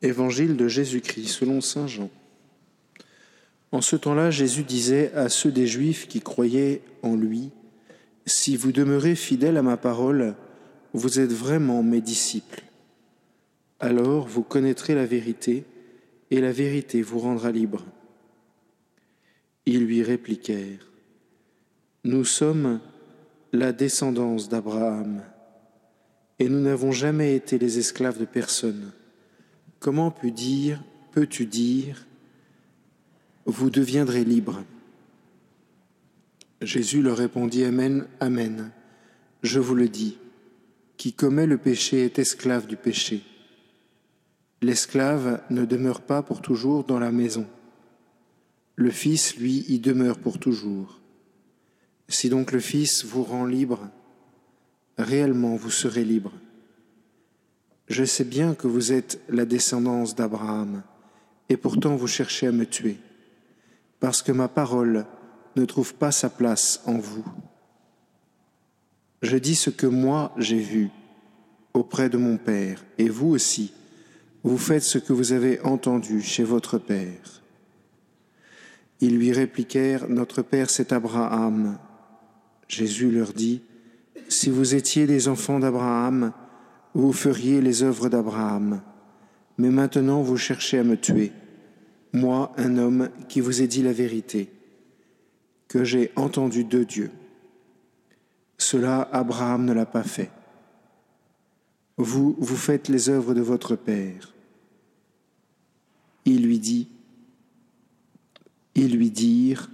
Évangile de Jésus-Christ selon Saint Jean. En ce temps-là, Jésus disait à ceux des Juifs qui croyaient en lui, Si vous demeurez fidèles à ma parole, vous êtes vraiment mes disciples. Alors vous connaîtrez la vérité, et la vérité vous rendra libre. Ils lui répliquèrent, Nous sommes la descendance d'Abraham, et nous n'avons jamais été les esclaves de personne. Comment peux dire, peux-tu dire, vous deviendrez libres Jésus leur répondit, Amen, Amen. Je vous le dis, qui commet le péché est esclave du péché. L'esclave ne demeure pas pour toujours dans la maison. Le Fils, lui, y demeure pour toujours. Si donc le Fils vous rend libre, réellement vous serez libre. Je sais bien que vous êtes la descendance d'Abraham, et pourtant vous cherchez à me tuer, parce que ma parole ne trouve pas sa place en vous. Je dis ce que moi j'ai vu auprès de mon Père, et vous aussi, vous faites ce que vous avez entendu chez votre Père. Ils lui répliquèrent, Notre Père c'est Abraham. Jésus leur dit, Si vous étiez des enfants d'Abraham, vous feriez les œuvres d'Abraham. Mais maintenant vous cherchez à me tuer, moi, un homme qui vous ai dit la vérité, que j'ai entendu de Dieu. Cela, Abraham ne l'a pas fait. Vous, vous faites les œuvres de votre Père. Il lui dit, ils lui dirent,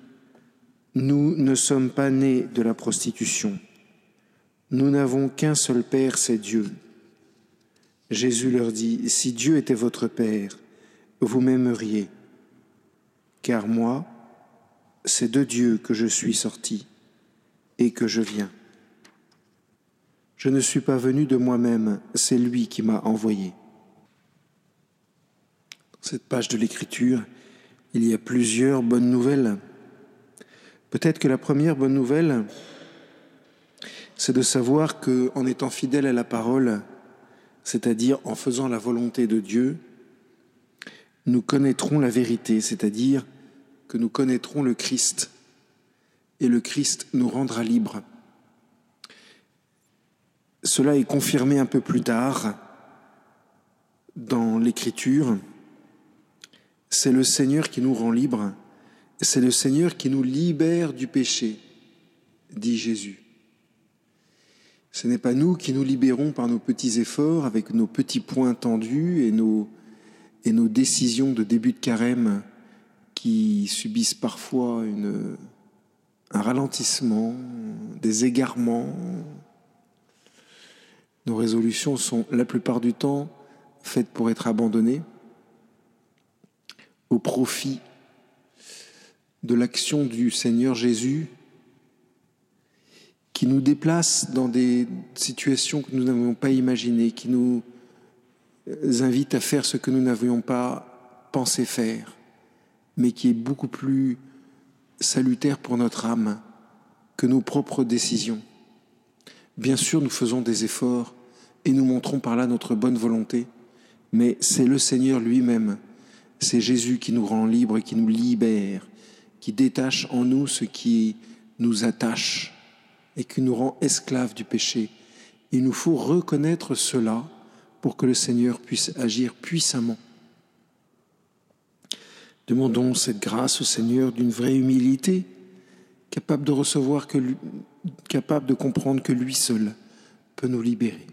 Nous ne sommes pas nés de la prostitution. Nous n'avons qu'un seul Père, c'est Dieu. Jésus leur dit, Si Dieu était votre Père, vous m'aimeriez, car moi, c'est de Dieu que je suis sorti et que je viens. Je ne suis pas venu de moi-même, c'est lui qui m'a envoyé. Dans cette page de l'Écriture, il y a plusieurs bonnes nouvelles. Peut-être que la première bonne nouvelle, c'est de savoir que, en étant fidèle à la parole, c'est-à-dire en faisant la volonté de Dieu, nous connaîtrons la vérité, c'est-à-dire que nous connaîtrons le Christ, et le Christ nous rendra libres. Cela est confirmé un peu plus tard dans l'Écriture. C'est le Seigneur qui nous rend libres, c'est le Seigneur qui nous libère du péché, dit Jésus. Ce n'est pas nous qui nous libérons par nos petits efforts, avec nos petits points tendus et nos, décisions de début de carême qui subissent parfois un ralentissement, des égarements. Nos résolutions sont la plupart du temps faites pour être abandonnées au profit de l'action du Seigneur Jésus qui nous déplace dans des situations que nous n'avions pas imaginées, qui nous invite à faire ce que nous n'avions pas pensé faire, mais qui est beaucoup plus salutaire pour notre âme que nos propres décisions. Bien sûr, nous faisons des efforts et nous montrons par là notre bonne volonté, mais c'est le Seigneur lui-même, c'est Jésus qui nous rend libres et qui nous libère, qui détache en nous ce qui nous attache et qui nous rend esclaves du péché. Il nous faut reconnaître cela pour que le Seigneur puisse agir puissamment. Demandons cette grâce au Seigneur d'une vraie humilité, capable de recevoir comprendre que lui seul peut nous libérer.